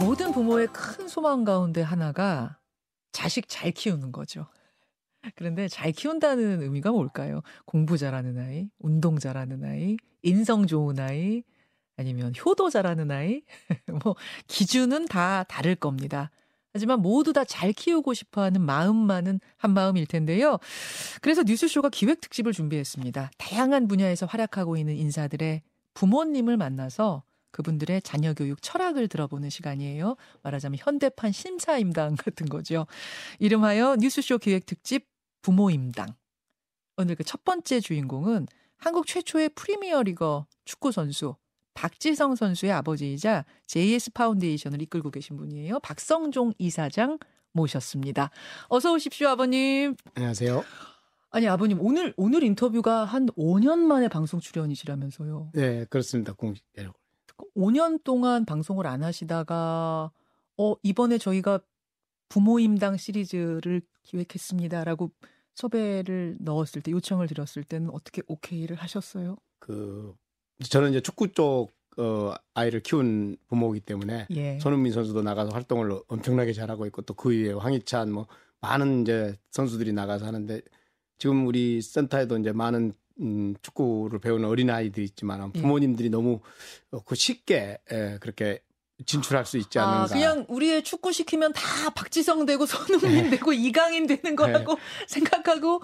모든 부모의 큰 소망 가운데 하나가 자식 잘 키우는 거죠. 그런데 잘 키운다는 의미가 뭘까요? 공부 잘하는 아이, 운동 잘하는 아이, 인성 좋은 아이, 아니면 효도 잘하는 아이? 뭐, 기준은 다 다를 겁니다. 하지만 모두 다 잘 키우고 싶어 하는 마음만은 한 마음일 텐데요. 그래서 뉴스쇼가 기획 특집을 준비했습니다. 다양한 분야에서 활약하고 있는 인사들의 부모님을 만나서 그분들의 자녀 교육 철학을 들어보는 시간이에요. 말하자면 현대판 신사임당 같은 거죠. 이름하여 뉴스쇼 기획 특집 부모임당. 오늘 그 첫 번째 주인공은 한국 최초의 프리미어리거 축구 선수 박지성 선수의 아버지이자 JS 파운데이션을 이끌고 계신 분이에요. 박성종 이사장 모셨습니다. 어서 오십시오, 아버님. 안녕하세요. 아니, 아버님, 오늘, 오늘 인터뷰가 한 5년 만에 방송 출연이시라면서요. 네, 그렇습니다. 공식대로. 5년 동안 방송을 안 하시다가, 어, 이번에 저희가 부모임당 시리즈를 기획했습니다라고 섭외를 넣었을 때, 요청을 드렸을 때는 어떻게 오케이를 하셨어요? 그, 저는 이제 축구 쪽, 어, 아이를 키운 부모이기 때문에 예. 손흥민 선수도 나가서 활동을 엄청나게 잘하고 있고 또 그 위에 황희찬 뭐 많은 이제 선수들이 나가서 하는데 지금 우리 센터에도 이제 많은 음, 축구를 배우는 어린 아이들이 있지만 예. 부모님들이 너무 어, 그 쉽게 에, 그렇게 진출할 수 있지 않는가. 아, 그냥 우리의 축구 시키면 다 박지성 되고 손흥민 네. 되고 이강인 되는 거라고 생각하고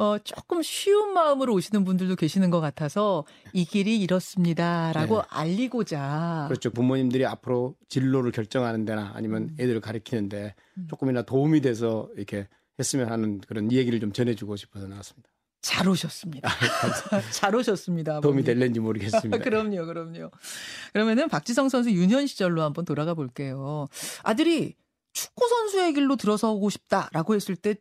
어, 조금 쉬운 마음으로 오시는 분들도 계시는 것 같아서 이 길이 이렇습니다라고 네. 알리고자 그렇죠. 부모님들이 앞으로 진로를 결정하는 데나 아니면 음. 애들을 가르치는데 음. 조금이나 도움이 돼서 이렇게 했으면 하는 그런 얘기를 좀 전해주고 싶어서 나왔습니다. 잘 오셨습니다. 잘 오셨습니다. 아, 도움이. 될는지 모르겠습니다. 그럼요, 그럼요. 그러면은 박지성 선수 유년 시절로 한번 돌아가 볼게요. 아들이 축구 선수의 길로 들어서고 싶다라고 했을 때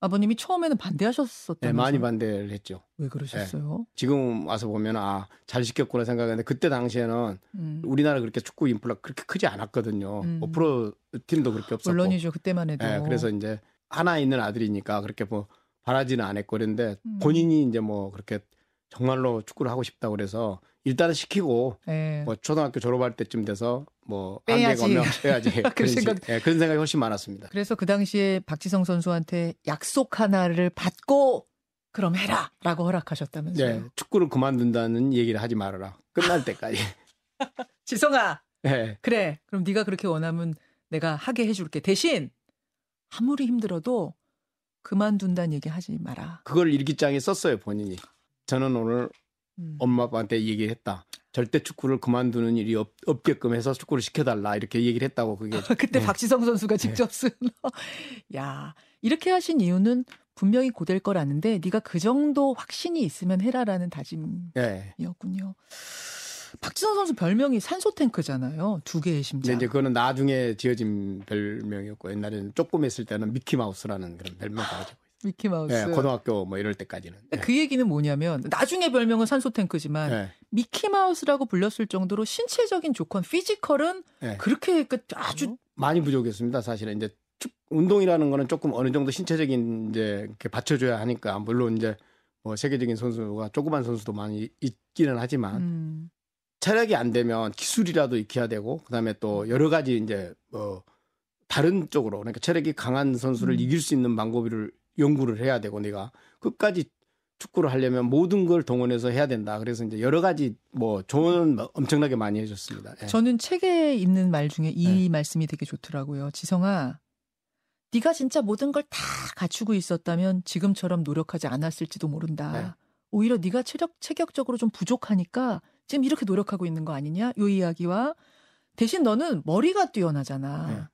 아버님이 처음에는 반대하셨었다면서요? 네, 많이 반대를 했죠. 왜 그러셨어요? 지금 와서 보면 아, 잘 시켰구나 생각했는데 그때 당시에는 음. 우리나라 그렇게 축구 인프라가 그렇게 크지 않았거든요. 음. 뭐 프로 팀도 그렇게 없었고. 물론이죠. 그때만 해도. 네, 그래서 이제 하나 있는 아들이니까 그렇게 뭐 바라지는 않았고 그랬는데 음. 본인이 이제 뭐 그렇게 정말로 축구를 하고 싶다고 그래서 일단은 시키고 예. 뭐 초등학교 졸업할 때쯤 돼서 뭐 빼야지. 오면 빼야지 그런 그런, 식- 생각- 예, 그런 생각이 훨씬 많았습니다. 그래서 그 당시에 박지성 선수한테 약속 하나를 받고 그럼 해라라고 허락하셨다면서요. 네, 축구를 그만둔다는 얘기를 하지 말아라. 끝날 때까지. 지성아, 네, 그래. 그럼 네가 그렇게 원하면 내가 하게 해줄게. 대신 아무리 힘들어도 그만둔다는 얘기 하지 마라. 그걸 일기장에 썼어요 본인이. 저는 오늘 음. 엄마 아빠한테 얘기했다. 절대 축구를 그만두는 일이 없, 없게끔 해서 축구를 시켜달라 이렇게 얘기를 했다고 그게. 그때 네. 박지성 선수가 직접 쓴. 야 이렇게 하신 이유는 분명히 고될 걸 아는데 네가 그 정도 확신이 있으면 해라라는 다짐이었군요. 네. 박지성 선수 별명이 산소 탱크잖아요. 두 개의 심장. 이제 그거는 나중에 지어진 별명이었고 옛날에는 조그마했을 때는 미키 마우스라는 그런 별명 가지고 미키 마우스. 있어요. 네, 고등학교 뭐 이럴 때까지는. 네. 그 얘기는 뭐냐면 나중에 별명은 산소 탱크지만 네. 미키 마우스라고 불렸을 정도로 신체적인 조건, physical은 네. 그렇게 그 아주 많이 부족했습니다. 사실은 이제 축- 운동이라는 거는 조금 어느 정도 신체적인 이제 이렇게 받쳐 줘야 하니까 물론 이제 뭐 세계적인 선수가 조그만 선수도 많이 있기는 하지만 음, 체력이 안 되면 기술이라도 익혀야 되고 그다음에 또 여러 가지 이제 뭐 다른 쪽으로 그러니까 체력이 강한 선수를 음. 이길 수 있는 방법을 연구를 해야 되고 내가 끝까지 축구를 하려면 모든 걸 동원해서 해야 된다. 그래서 이제 여러 가지 뭐 조언은 엄청나게 많이 해줬습니다. 예. 저는 책에 있는 말 중에 이 네. 말씀이 되게 좋더라고요. 지성아, 네가 진짜 모든 걸 다 갖추고 있었다면 지금처럼 노력하지 않았을지도 모른다. 네. 오히려 네가 체력 체격적으로 좀 부족하니까 지금 이렇게 노력하고 있는 거 아니냐? 요 이야기와 대신 너는 머리가 뛰어나잖아.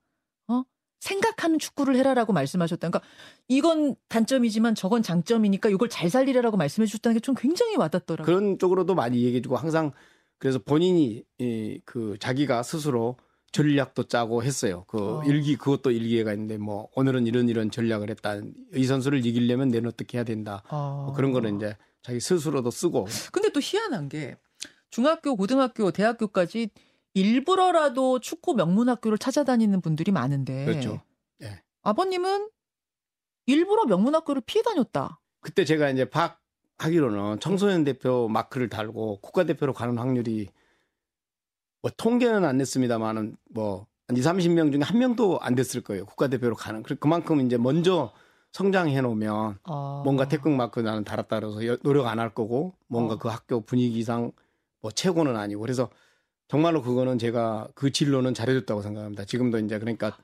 생각하는 축구를 해라라고 말씀하셨다. 그러니까 이건 단점이지만 저건 장점이니까 이걸 잘 살리라라고 말씀해 주셨다는 게 좀 굉장히 와닿더라고요. 그런 쪽으로도 많이 얘기해 주고 항상 그래서 본인이 이, 그 자기가 스스로 전략도 짜고 했어요. 그 어. 일기 그것도 일기가 있는데 뭐 오늘은 이런 이런 전략을 했다. 이 선수를 이기려면 내는 어떻게 해야 된다. 어. 뭐 그런 거는 이제 자기 스스로도 쓰고 근데 또 희한한 게 중학교, 고등학교, 대학교까지 일부러라도 축구 명문 학교를 찾아다니는 분들이 많은데 그렇죠. 예. 아버님은 일부러 명문 학교를 피해 다녔다. 그때 제가 이제 파악하기로는 청소년 대표 마크를 달고 국가대표로 가는 확률이 뭐 통계는 안 냈습니다만은 뭐한 2, 30명 중에 한 명도 안 됐을 거예요. 국가대표로 가는. 그만큼 이제 먼저 성장해 놓으면 어. 뭔가 태극 마크 나는 달았다 그래서 여- 노력 안 할 거고 뭔가 어. 그 학교 분위기상 뭐 최고는 아니고 그래서 정말로 그거는 제가 그 진로는 잘해줬다고 생각합니다. 지금도 이제 그러니까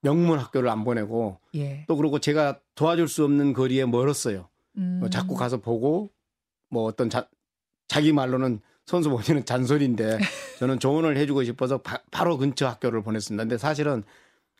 명문 학교를 안 보내고 예. 또 그리고 제가 도와줄 수 없는 거리에 멀었어요. 음. 뭐 자꾸 가서 보고 뭐 어떤 자, 자기 말로는 선수 본인은 잔소리인데 저는 조언을 해주고 싶어서 바, 로 근처 학교를 보냈습니다. 근데 사실은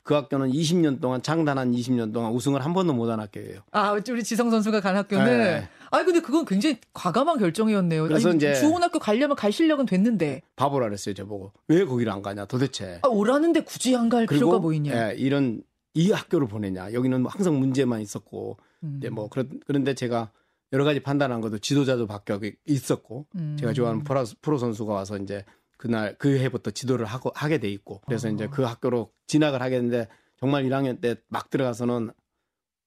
그 학교는 20년 동안 장단한 20년 동안 우승을 한 번도 못 한 학교예요. 아, 우리 지성 선수가 간 학교는. 네. 아, 근데 그건 굉장히 과감한 결정이었네요. 그래서 아니, 이제- 좋은 학교 가려면 갈 실력은 됐는데. 바보라 그랬어요, 저보고. 왜 거기를 안 가냐, 도대체. 아, 오라는데 굳이 안 갈 필요가 뭐 있냐. 예, 이런 이 학교를 보내냐. 여기는 뭐 항상 문제만 있었고, 음. 이제 뭐 그런 그런데 제가 여러 가지 판단한 것도 지도자도 바뀌어 있었고, 음. 제가 좋아하는 프로, 프로 선수가 와서 이제 그날 그 해부터 지도를 하고 하게 돼 있고, 그래서 어. 이제 그 학교로 진학을 하게 됐는데 정말 1학년 때 막 들어가서는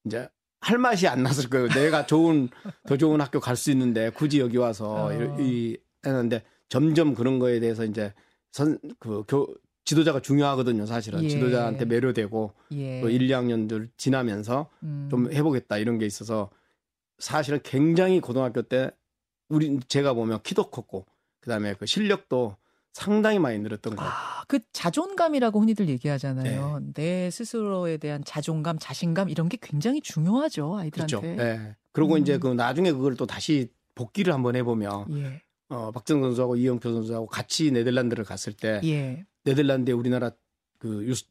이제 할 맛이 안 났을 거예요. 내가 좋은 더 좋은 학교 갈 수 있는데 굳이 여기 와서 어. 이, 이 했는데 점점 그런 거에 대해서 이제 선그 지도자가 중요하거든요. 사실은 예. 지도자한테 매료되고 예. 또 1, 2학년들 지나면서 음. 좀 해보겠다 이런 게 있어서 사실은 굉장히 고등학교 때 우리 제가 보면 키도 컸고 그다음에 그 실력도 상당히 많이 늘었던 것 같아요. 아, 그 자존감이라고 흔히들 얘기하잖아요. 네. 내 스스로에 대한 자존감, 자신감 이런 게 굉장히 중요하죠 아이들한테. 그렇죠. 네. 그리고 음. 이제 그 나중에 그걸 또 다시 복귀를 한번 해보면 예, 어, 박정 선수하고 이영표 선수하고 같이 네덜란드를 갔을 때 예. 네덜란드에 우리나라 그 유스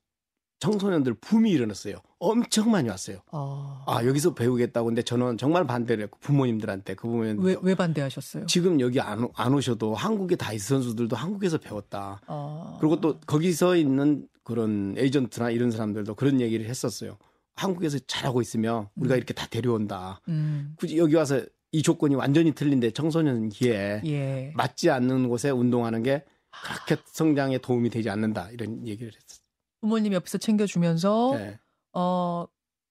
청소년들 붐이 일어났어요. 엄청 많이 왔어요. 어. 아 여기서 배우겠다고 근데 저는 정말 반대를 했고 부모님들한테 그 부모님 왜, 왜 반대하셨어요? 지금 여기 안, 오- 안 오셔도 한국의 다이스 선수들도 한국에서 배웠다. 어. 그리고 또 거기서 있는 그런 에이전트나 이런 사람들도 그런 얘기를 했었어요. 한국에서 잘하고 있으면 우리가 음. 이렇게 다 데려온다. 음, 굳이 여기 와서 이 조건이 완전히 틀린데 청소년기에 예. 맞지 않는 곳에 운동하는 게 그렇게 성장에 도움이 되지 않는다. 이런 얘기를 했었어요. 부모님 옆에서 챙겨주면서 네. 어,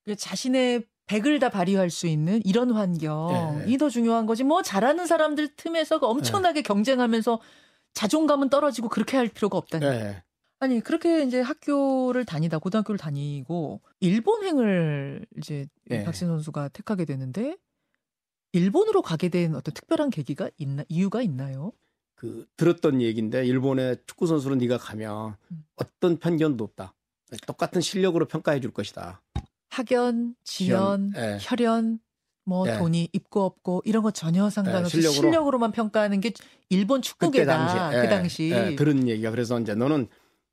그 자신의 백을 다 발휘할 수 있는 이런 환경이 네. 더 중요한 거지. 뭐 잘하는 사람들 틈에서 엄청나게 경쟁하면서 자존감은 떨어지고 그렇게 할 필요가 없다니. 네. 아니 그렇게 이제 학교를 다니다 고등학교를 다니고 일본행을 이제 네. 박신 선수가 택하게 되는데 일본으로 가게 된 어떤 특별한 계기가 있나 이유가 있나요? 그 들었던 얘기인데 일본의 축구 선수는 네가 가면 음. 어떤 편견도 없다. 똑같은 실력으로 평가해 줄 것이다. 학연, 지연, 지연, 예. 혈연, 뭐 예. 돈이 있고 없고 이런 거 전혀 상관없이 예, 실력으로. 만 평가하는 게 일본 축구계다. 당시 그 당시. 예, 들은 얘기가 그래서 이제 너는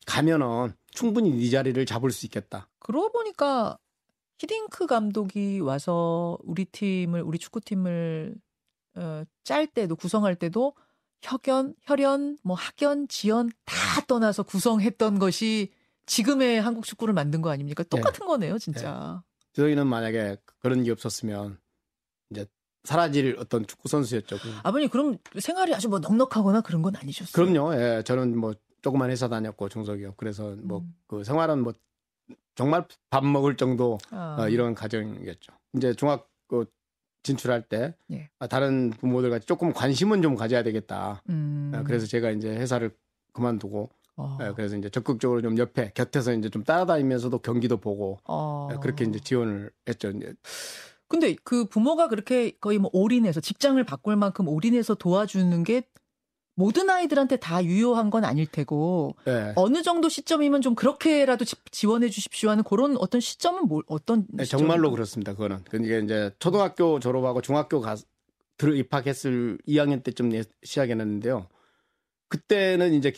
가면은 충분히 네 자리를 잡을 수 있겠다. 그러고 보니까 히딩크 감독이 와서 우리 팀을 우리 축구팀을 어, 짤 때도 구성할 때도 혁연, 혈연, 뭐 학연, 지연 다 떠나서 구성했던 것이 지금의 한국 축구를 만든 거 아닙니까? 똑같은 거네요, 진짜. 저희는 만약에 그런 게 없었으면 이제 사라질 어떤 축구 선수였죠. 그- 아버님 그럼 생활이 아주 뭐 넉넉하거나 그런 건 아니셨어요? 그럼요. 예, 저는 뭐 조그만 회사 다녔고 중소기업. 그래서 뭐 음. 그 생활은 뭐 정말 밥 먹을 정도 아, 어, 이런 가정이었죠. 이제 중학교 진출할 때 예. 아, 다른 부모들 같이 조금 관심은 좀 가져야 되겠다. 음. 아, 그래서 제가 이제 회사를 그만두고 어. 예, 그래서 이제 적극적으로 좀 옆에 곁에서 이제 좀 따라다니면서도 경기도 보고 어. 예, 그렇게 이제 지원을 했죠. 이제 근데 그 부모가 그렇게 거의 뭐 올인해서 직장을 바꿀 만큼 올인해서 도와주는 게 모든 아이들한테 다 유효한 건 아닐 테고 예. 어느 정도 시점이면 좀 그렇게라도 지, 지원해 주십시오 하는 그런 어떤 시점은 뭘 어떤 네, 시점? 정말로 그렇습니다. 그거는. 그러니까 이제 초등학교 졸업하고 중학교 가 들어 입학했을 2학년 때쯤 예- 시작했는데요. 그때는 이제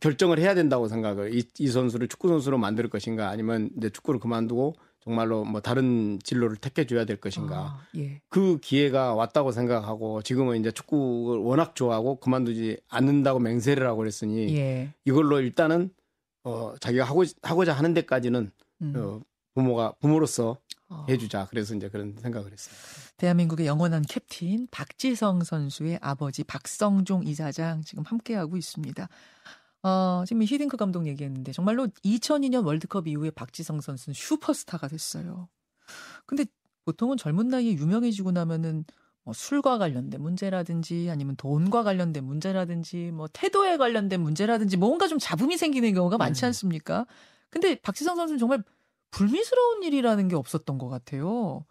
결정을 해야 된다고 생각을 이, 이 선수를 축구 선수로 만들 것인가 아니면 이제 축구를 그만두고 정말로 뭐 다른 진로를 택해 줘야 될 것인가. 아, 예. 그 기회가 왔다고 생각하고 지금은 이제 축구를 워낙 좋아하고 그만두지 않는다고 맹세를 하고 그랬으니 예. 이걸로 일단은 어 자기가 하고 하고자 하는 데까지는 음. 어, 부모가 부모로서 어. 해주자. 그래서 이제 그런 생각을 했습니다. 대한민국의 영원한 캡틴 박지성 선수의 아버지 박성종 이사장 지금 함께하고 있습니다. 어, 지금 히딩크 감독 얘기했는데 정말로 2002년 월드컵 이후에 박지성 선수는 슈퍼스타가 됐어요. 근데 보통은 젊은 나이에 유명해지고 나면은 뭐 술과 관련된 문제라든지 아니면 돈과 관련된 문제라든지 뭐 태도에 관련된 문제라든지 뭔가 좀 잡음이 생기는 경우가 많지 네. 않습니까? 근데 박지성 선수는 정말 불미스러운 일이라는 게 없었던 것 같아요.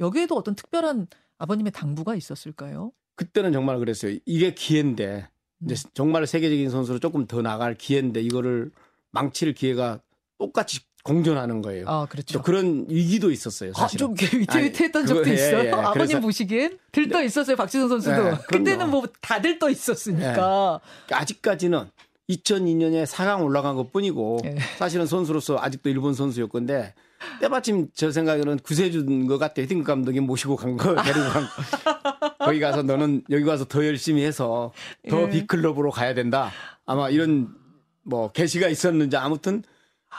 여기에도 어떤 특별한 아버님의 당부가 있었을까요? 그때는 정말 그랬어요. 이게 기회인데 이제 음. 정말 세계적인 선수로 조금 더 나갈 기회인데 이거를 망칠 기회가 똑같이 공존하는 거예요. 아또 그렇죠. 그런 위기도 있었어요. 아, 사실은. 좀 위태위태했던 아니, 적도 그거, 예, 있어요. 예. 아버님 그래서- 보시기엔 들떠 있었어요. 박지성 선수도. 예. 그때는 뭐 다 들 떠 있었으니까. 아직까지는 2002년에 4강 올라간 것 뿐이고 예. 사실은 선수로서 아직도 일본 선수였 건데 때마침 저 생각에는 구세준 것 같아. 헤딩 감독이 모시고 간 거, 데리고 간 거. 거기 가서 너는 여기 가서 더 열심히 해서 더 예. 빅클럽으로 가야 된다. 아마 이런 뭐 계시가 있었는지 아무튼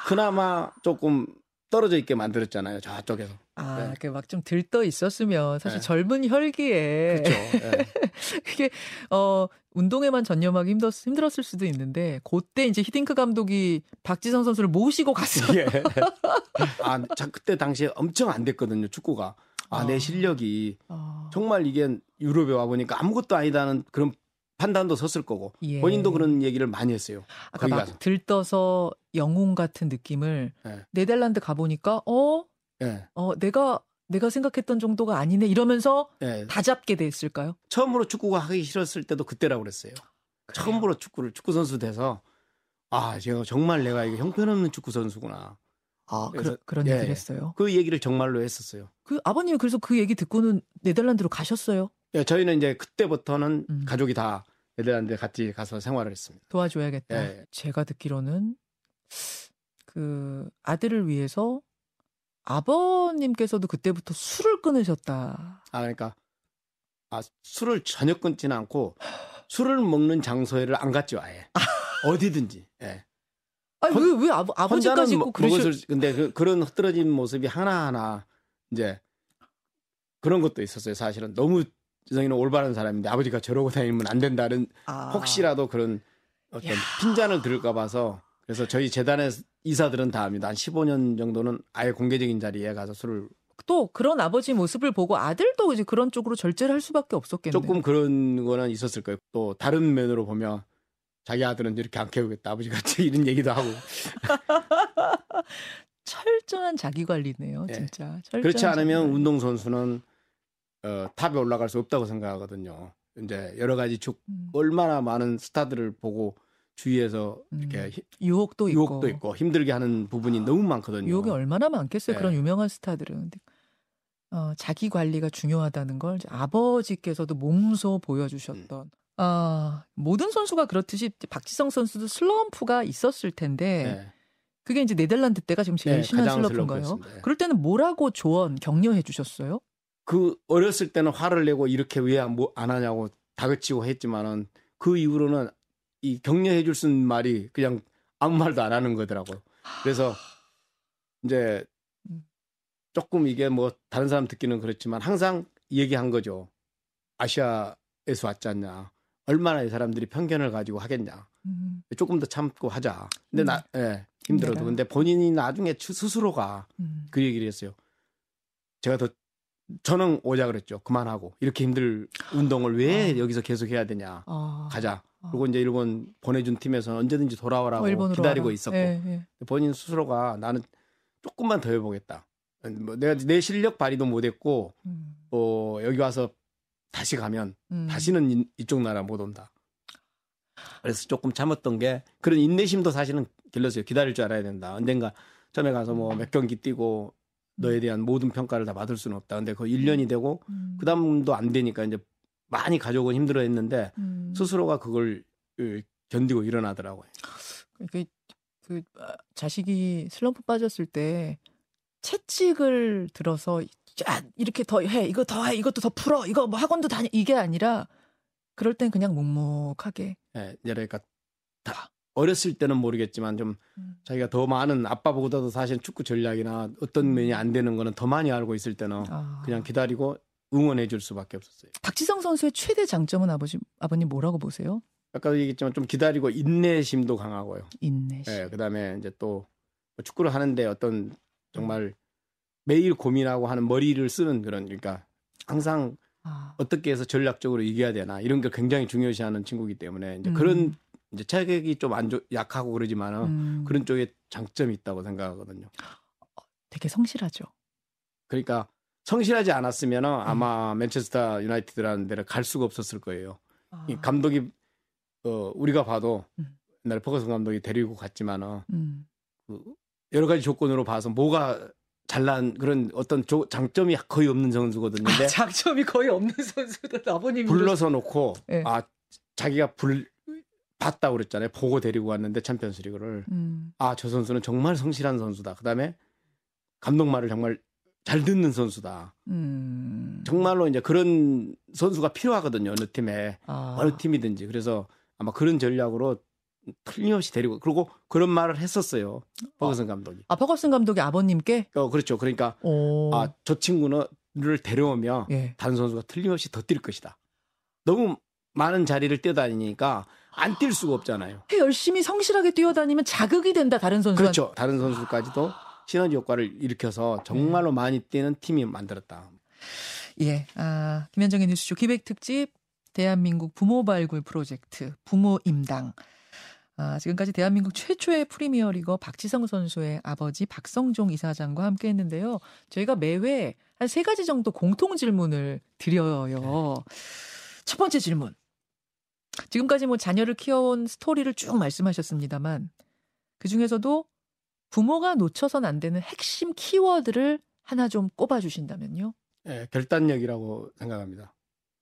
그나마 조금 떨어져 있게 만들었잖아요. 저쪽에서. 아, 네. 그막 좀 들떠 있었으면 사실 네. 젊은 혈기에 그렇죠. 예. 그게 어 운동에만 전념하기 힘들, 힘들었을 수도 있는데 그때 이제 히딩크 감독이 박지성 선수를 모시고 갔어요. 예. 아, 자, 그때 당시에 엄청 안 됐거든요, 축구가. 아, 아. 내 실력이 어, 정말 이게 유럽에 와 보니까 아무것도 아니다는 그런 판단도 섰을 거고 예. 본인도 그런 얘기를 많이 했어요. 아까 막 가서. 들떠서 영웅 같은 느낌을 예. 네덜란드 가 보니까 어, 예. 어 내가 내가 생각했던 정도가 아니네 이러면서 예. 다 잡게 됐을까요? 처음으로 축구가 하기 싫었을 때도 그때라고 그랬어요. 처음으로 축구를 축구 선수 돼서 아, 제가 정말 내가 이게 형편없는 축구 선수구나. 아, 그래서- 그, 그런 예. 얘기를 했어요. 그 얘기를 정말로 했었어요. 그 아버님이 그래서 그 얘기 듣고는 네덜란드로 가셨어요. 예, 저희는 이제 그때부터는 음. 가족이 다 네덜란드에 같이 가서 생활을 했습니다. 도와줘야겠다. 예. 제가 듣기로는 그 아들을 위해서 아버님께서도 그때부터 술을 끊으셨다. 아 그러니까 아 술을 전혀 끊지는 않고 술을 먹는 장소에를 안 갔죠 아예 어디든지 예. 아니 혼- 왜왜 아버, 아버지까지 있고 먹- 그러실 먹었을 근데 그, 그런 흐트러진 모습이 하나 하나 이제 그런 것도 있었어요 사실은 너무 지성이는 올바른 사람인데 아버지가 저러고 다니면 안 된다는 아, 혹시라도 그런 어떤 야. 핀잔을 들을까 봐서 그래서 저희 재단의 이사들은 다 합니다 한 15년 정도는 아예 공개적인 자리에 가서 술을 또 그런 아버지 모습을 보고 아들도 이제 그런 쪽으로 절제를 할 수밖에 없었겠네요. 조금 그런 거는 있었을 거예요. 또 다른 면으로 보면 자기 아들은 이렇게 안 키우겠다. 아버지 같이 이런 얘기도 하고. 철저한 자기 관리네요, 예. 진짜. 그렇지 않으면 자기 관리. 운동 선수는 어, 탑에 올라갈 수 없다고 생각하거든요. 이제 여러 가지 축 음, 얼마나 많은 스타들을 보고 주위에서 이렇게 음, 히- 유혹도 있고 유혹도 있고 힘들게 하는 부분이 너무 많거든요. 유혹이 얼마나 많겠어요. 네. 그런 유명한 스타들은. 어, 자기 관리가 중요하다는 걸 아버지께서도 몸소 보여주셨던. 음. 아, 모든 선수가 그렇듯이 박지성 선수도 슬럼프가 있었을 텐데 네. 그게 이제 네덜란드 때가 지금 제일 네, 심한 슬럼프인가요? 네. 그럴 때는 뭐라고 조언, 격려해 주셨어요? 그 어렸을 때는 화를 내고 이렇게 왜 안 하냐고 다그치고 했지만은 그 이후로는 이 격려해 줄 수 있는 말이 그냥 아무 말도 안 하는 거더라고요. 그래서 이제 음. 조금 이게 뭐 다른 사람 듣기는 그렇지만 항상 얘기한 거죠. 아시아에서 왔지 않냐. 얼마나 이 사람들이 편견을 가지고 하겠냐. 음, 조금 더 참고 하자. 근데 음. 나, 예, 힘들어도. 힘내라. 근데 본인이 나중에 추- 스스로가 음. 그 얘기를 했어요. 제가 더 저는 오자 그랬죠. 그만하고 이렇게 힘들 운동을 왜 아. 여기서 계속 해야 되냐. 아, 가자. 아. 그리고 이제 일본 보내준 팀에서는 언제든지 돌아오라고 어, 기다리고 와라. 있었고 예, 예. 본인 스스로가 나는 조금만 더 해보겠다. 뭐 내가 내 실력 발휘도 못했고 음, 뭐 여기 와서 다시 가면 음. 다시는 이- 이쪽 나라 못 온다. 그래서 조금 참았던 게 그런 인내심도 사실은 길렀어요. 기다릴 줄 알아야 된다. 언젠가 처음에 가서 뭐 몇 경기 뛰고 너에 대한 모든 평가를 다 받을 수는 없다. 근데 그 1년이 되고 음, 그다음도 안 되니까 이제 많이 가족은 힘들어 했는데 음. 스스로가 그걸 으, 견디고 일어나더라고요. 그, 그 아, 자식이 슬럼프 빠졌을 때 채찍을 들어서 야 이렇게 더 해 이거 더 해 이것도 더 풀어 이거 뭐 학원도 다니 이게 아니라 그럴 땐 그냥 묵묵하게 예, 이제 그러니까 다 어렸을 때는 모르겠지만 좀 음. 자기가 더 많은 아빠보다도 사실 축구 전략이나 어떤 면이 안 되는 거는 더 많이 알고 있을 때는 아. 그냥 기다리고 응원해 줄 수밖에 없었어요. 박지성 선수의 최대 장점은 아버지 아버님 뭐라고 보세요? 아까도 얘기했지만 좀 기다리고 인내심도 강하고요. 인내심. 예, 그다음에 이제 또뭐 축구를 하는데 어떤 정말 매일 고민하고 하는 머리를 쓰는 그런 그러니까 항상 아. 어떻게 해서 전략적으로 이겨야 되나 이런 걸 굉장히 중요시하는 친구이기 때문에 이제 음. 그런 이제 체격이 좀 안 좋 약하고 그러지만은 음. 그런 쪽에 장점이 있다고 생각하거든요. 되게 성실하죠. 그러니까 성실하지 않았으면은 음. 아마 맨체스터 유나이티드라는 데를 갈 수가 없었을 거예요. 아. 이 감독이 어 우리가 봐도 음. 옛날에 퍼거슨 감독이 데리고 갔지만은 음. 그 여러 가지 조건으로 봐서 뭐가 잘난 그런 어떤 조- 장점이 거의 없는 선수거든요. 아, 장점이 거의 없는 선수들 아버님이 불러서 놓고 네. 아 자기가 불 봤다 고 그랬잖아요. 보고 데리고 왔는데 챔피언스 리그를 음. 아 저 선수는 정말 성실한 선수다. 그 다음에 감독 말을 정말 잘 듣는 선수다. 음. 정말로 이제 그런 선수가 필요하거든요. 어느 팀에 아. 어느 팀이든지 그래서 아마 그런 전략으로 틀림없이 데리고 그리고 그런 말을 했었어요. 퍼거슨 감독이. 아 퍼거슨 감독이 아버님께 어 그렇죠. 그러니까 오. 아 저 친구는를 데려오면 예. 다른 선수가 틀림없이 더 뛸 것이다. 너무 많은 자리를 뛰어다니니까 안 뛸 수가 없잖아요. 열심히 성실하게 뛰어다니면 자극이 된다 다른 선수한테. 그렇죠. 다른 선수까지도 시너지 효과를 일으켜서 정말로 많이 뛰는 팀이 만들었다. 예. 아, 김현정의 뉴스쇼 기획 특집 대한민국 부모 발굴 프로젝트 부모 임당. 아, 지금까지 대한민국 최초의 프리미어리거 박지성 선수의 아버지 박성종 이사장과 함께 했는데요. 저희가 매회 한 세 가지 정도 공통 질문을 드려요. 첫 번째 질문. 지금까지 뭐 자녀를 키워온 스토리를 쭉 말씀하셨습니다만 그 중에서도 부모가 놓쳐선 안 되는 핵심 키워드를 하나 좀 꼽아 주신다면요. 예, 결단력이라고 생각합니다.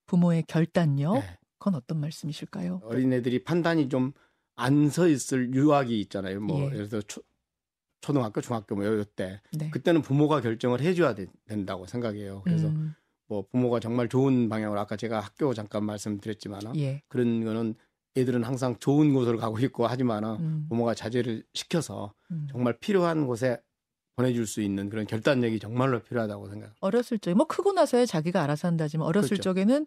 부모의 결단력. 예. 그건 어떤 말씀이실까요? 어린애들이 판단이 좀 안 서 있을 유학이 있잖아요. 뭐 예. 예를 들어 초, 초등학교, 중학교 뭐 요때 네. 그때는 부모가 결정을 해줘야 되- 된다고 생각해요. 그래서 음, 뭐 부모가 정말 좋은 방향으로 아까 제가 학교 잠깐 말씀드렸지만 예. 그런 거는 애들은 항상 좋은 곳을 가고 있고 하지만은 음, 부모가 자제를 시켜서 음. 정말 필요한 곳에 보내줄 수 있는 그런 결단력이 정말로 필요하다고 생각합니다. 어렸을 적에 뭐 크고 나서야 자기가 알아서 한다지만 어렸을 그렇죠. 적에는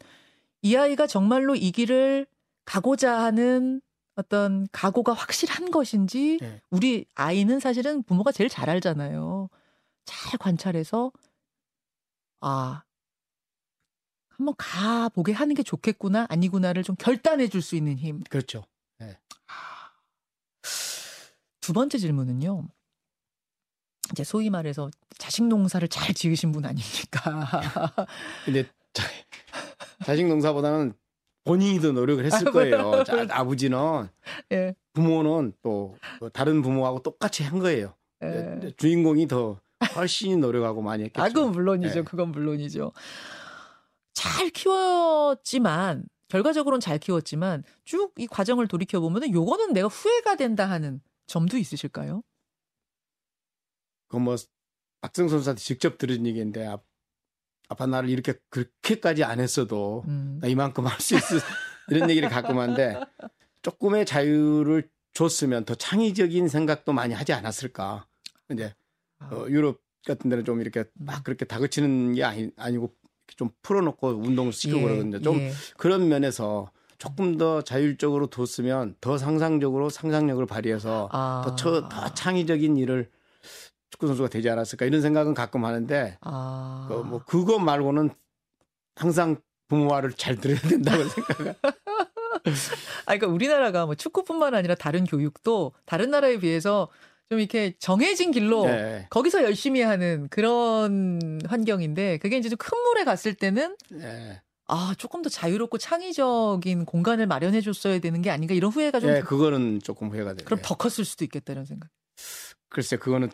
이 아이가 정말로 이 길을 가고자 하는 어떤 각오가 확실한 것인지 네. 우리 아이는 사실은 부모가 제일 잘 알잖아요. 잘 관찰해서 아 한번 가 보게 하는 게 좋겠구나 아니구나를 좀 결단해 줄 수 있는 힘. 그렇죠. 두 번째 질문은요. 이제 소위 말해서 자식 농사를 잘 지으신 분 아닙니까? 근데 자, 자식 농사보다는 본인이 더 노력을 했을 아, 거예요. 자, 아버지는 예. 부모는 또그 다른 부모하고 똑같이 한 거예요. 예. 주인공이 더 훨씬 노력하고 많이 했겠죠. 아, 그건 물론이죠. 예. 그건 물론이죠. 잘 키웠지만 결과적으로는 잘 키웠지만 쭉 이 과정을 돌이켜 보면은 요거는 내가 후회가 된다 하는 점도 있으실까요? 그뭐 박정 선수한테 직접 들은 얘기인데 아, 아빠 나를 이렇게 그렇게까지 안 했어도 음. 나 이만큼 할 수 있어 이런 얘기를 가끔 하는데 조금의 자유를 줬으면 더 창의적인 생각도 많이 하지 않았을까. 이제 아, 어, 유럽 같은 데는 좀 이렇게 막 그렇게 다그치는 게 아니, 아니고 좀 풀어놓고 운동을 시키고 예, 그러거든요. 좀 예. 그런 면에서 조금 더 자율적으로 뒀으면 더 상상적으로 상상력을 발휘해서 아. 더, 처, 더 창의적인 일을 축구 선수가 되지 않았을까 이런 생각은 가끔 하는데 아. 그 뭐 그거 말고는 항상 부모와를 잘 들어야 된다고 생각을. 아, 그러니까 우리나라가 뭐 축구뿐만 아니라 다른 교육도 다른 나라에 비해서 좀 이렇게 정해진 길로 네. 거기서 열심히 하는 그런 환경인데 그게 이제 좀 큰 물에 갔을 때는 네. 아 조금 더 자유롭고 창의적인 공간을 마련해 줬어야 되는 게 아닌가 이런 후회가 좀 네, 그거는 조금 후회가 돼요. 그럼 네. 더 컸을 수도 있겠다 이런 생각. 글쎄 그거는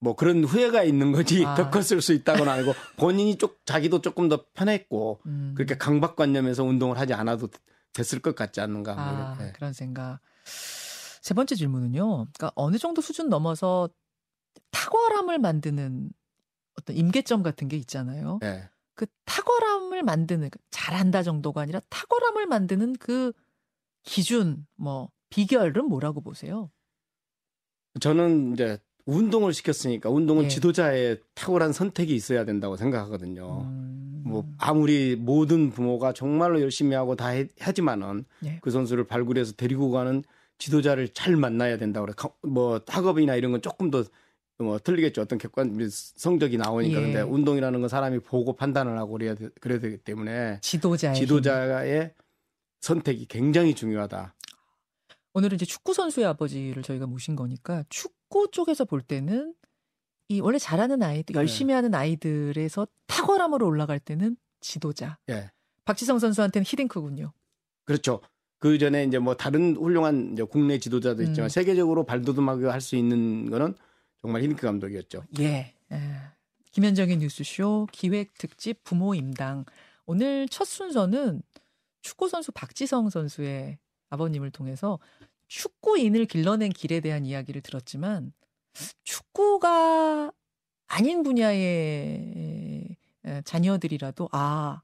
뭐 그런 후회가 있는 거지 아. 더 컸을 수 있다고는 아니고 본인이 쪽 자기도 조금 더 편했고 음. 그렇게 강박관념에서 운동을 하지 않아도 됐을 것 같지 않는가. 뭐 아, 이렇게. 그런 생각. 세 번째 질문은요. 그러니까 어느 정도 수준 넘어서 탁월함을 만드는 어떤 임계점 같은 게 있잖아요. 네. 그 탁월함을 만드는 그 잘한다 정도가 아니라 탁월함을 만드는 그 기준 뭐 비결은 뭐라고 보세요? 저는 이제 운동을 시켰으니까 운동은 예. 지도자의 탁월한 선택이 있어야 된다고 생각하거든요. 음. 뭐 아무리 모든 부모가 정말로 열심히 하고 다 해- 하지만은 예. 그 선수를 발굴해서 데리고 가는 지도자를 잘 만나야 된다고 그래. 가- 뭐 학업이나 이런 건 조금 더 뭐 틀리겠죠. 어떤 객관 성적이 나오니까 예. 근데 운동이라는 건 사람이 보고 판단을 하고 그래야 되, 그래야 되기 때문에 지도자의 힘. 지도자의 선택이 굉장히 중요하다. 오늘은 이제 축구 선수의 아버지를 저희가 모신 거니까 축구 쪽에서 볼 때는 이 원래 잘하는 아이들, 네. 열심히 하는 아이들에서 탁월함으로 올라갈 때는 지도자. 예. 박지성 선수한테는 히딩크군요. 그렇죠. 그 전에 이제 뭐 다른 훌륭한 이제 국내 지도자도 있지만 음. 세계적으로 발돋움하게 할 수 있는 거는 정말 히딩크 감독이었죠. 예. 예. 김현정의 뉴스쇼 기획 특집 부모 임당. 오늘 첫 순서는 축구 선수 박지성 선수의 아버님을 통해서 축구인을 길러낸 길에 대한 이야기를 들었지만 축구가 아닌 분야의 에, 자녀들이라도 아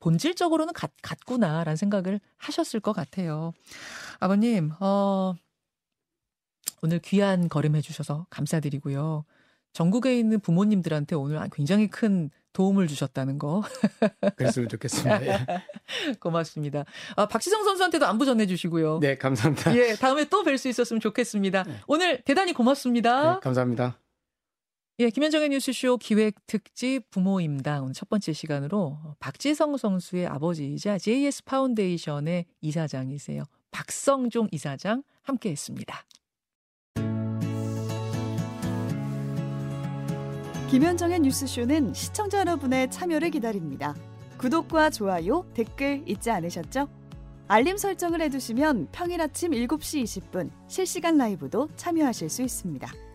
본질적으로는 같, 같구나라는 생각을 하셨을 것 같아요. 아버님, 어, 오늘 귀한 걸음 해 주셔서 감사드리고요. 전국에 있는 부모님들한테 오늘 굉장히 큰 도움을 주셨다는 거 그랬으면 좋겠습니다. 예. 고맙습니다. 아, 박지성 선수한테도 안부 전해주시고요. 네, 감사합니다. 예, 다음에 또 뵐 수 있었으면 좋겠습니다. 네. 오늘 대단히 고맙습니다. 네, 감사합니다. 예, 김현정의 뉴스쇼 기획 특집 부모 임당 오늘 첫 번째 시간으로 박지성 선수의 아버지이자 JS 파운데이션의 이사장이세요. 박성종 이사장 함께 했습니다. 김현정의 뉴스쇼는 시청자 여러분의 참여를 기다립니다. 구독과 좋아요, 댓글 잊지 않으셨죠? 알림 설정을 해두시면 평일 아침 7시 20분 실시간 라이브도 참여하실 수 있습니다.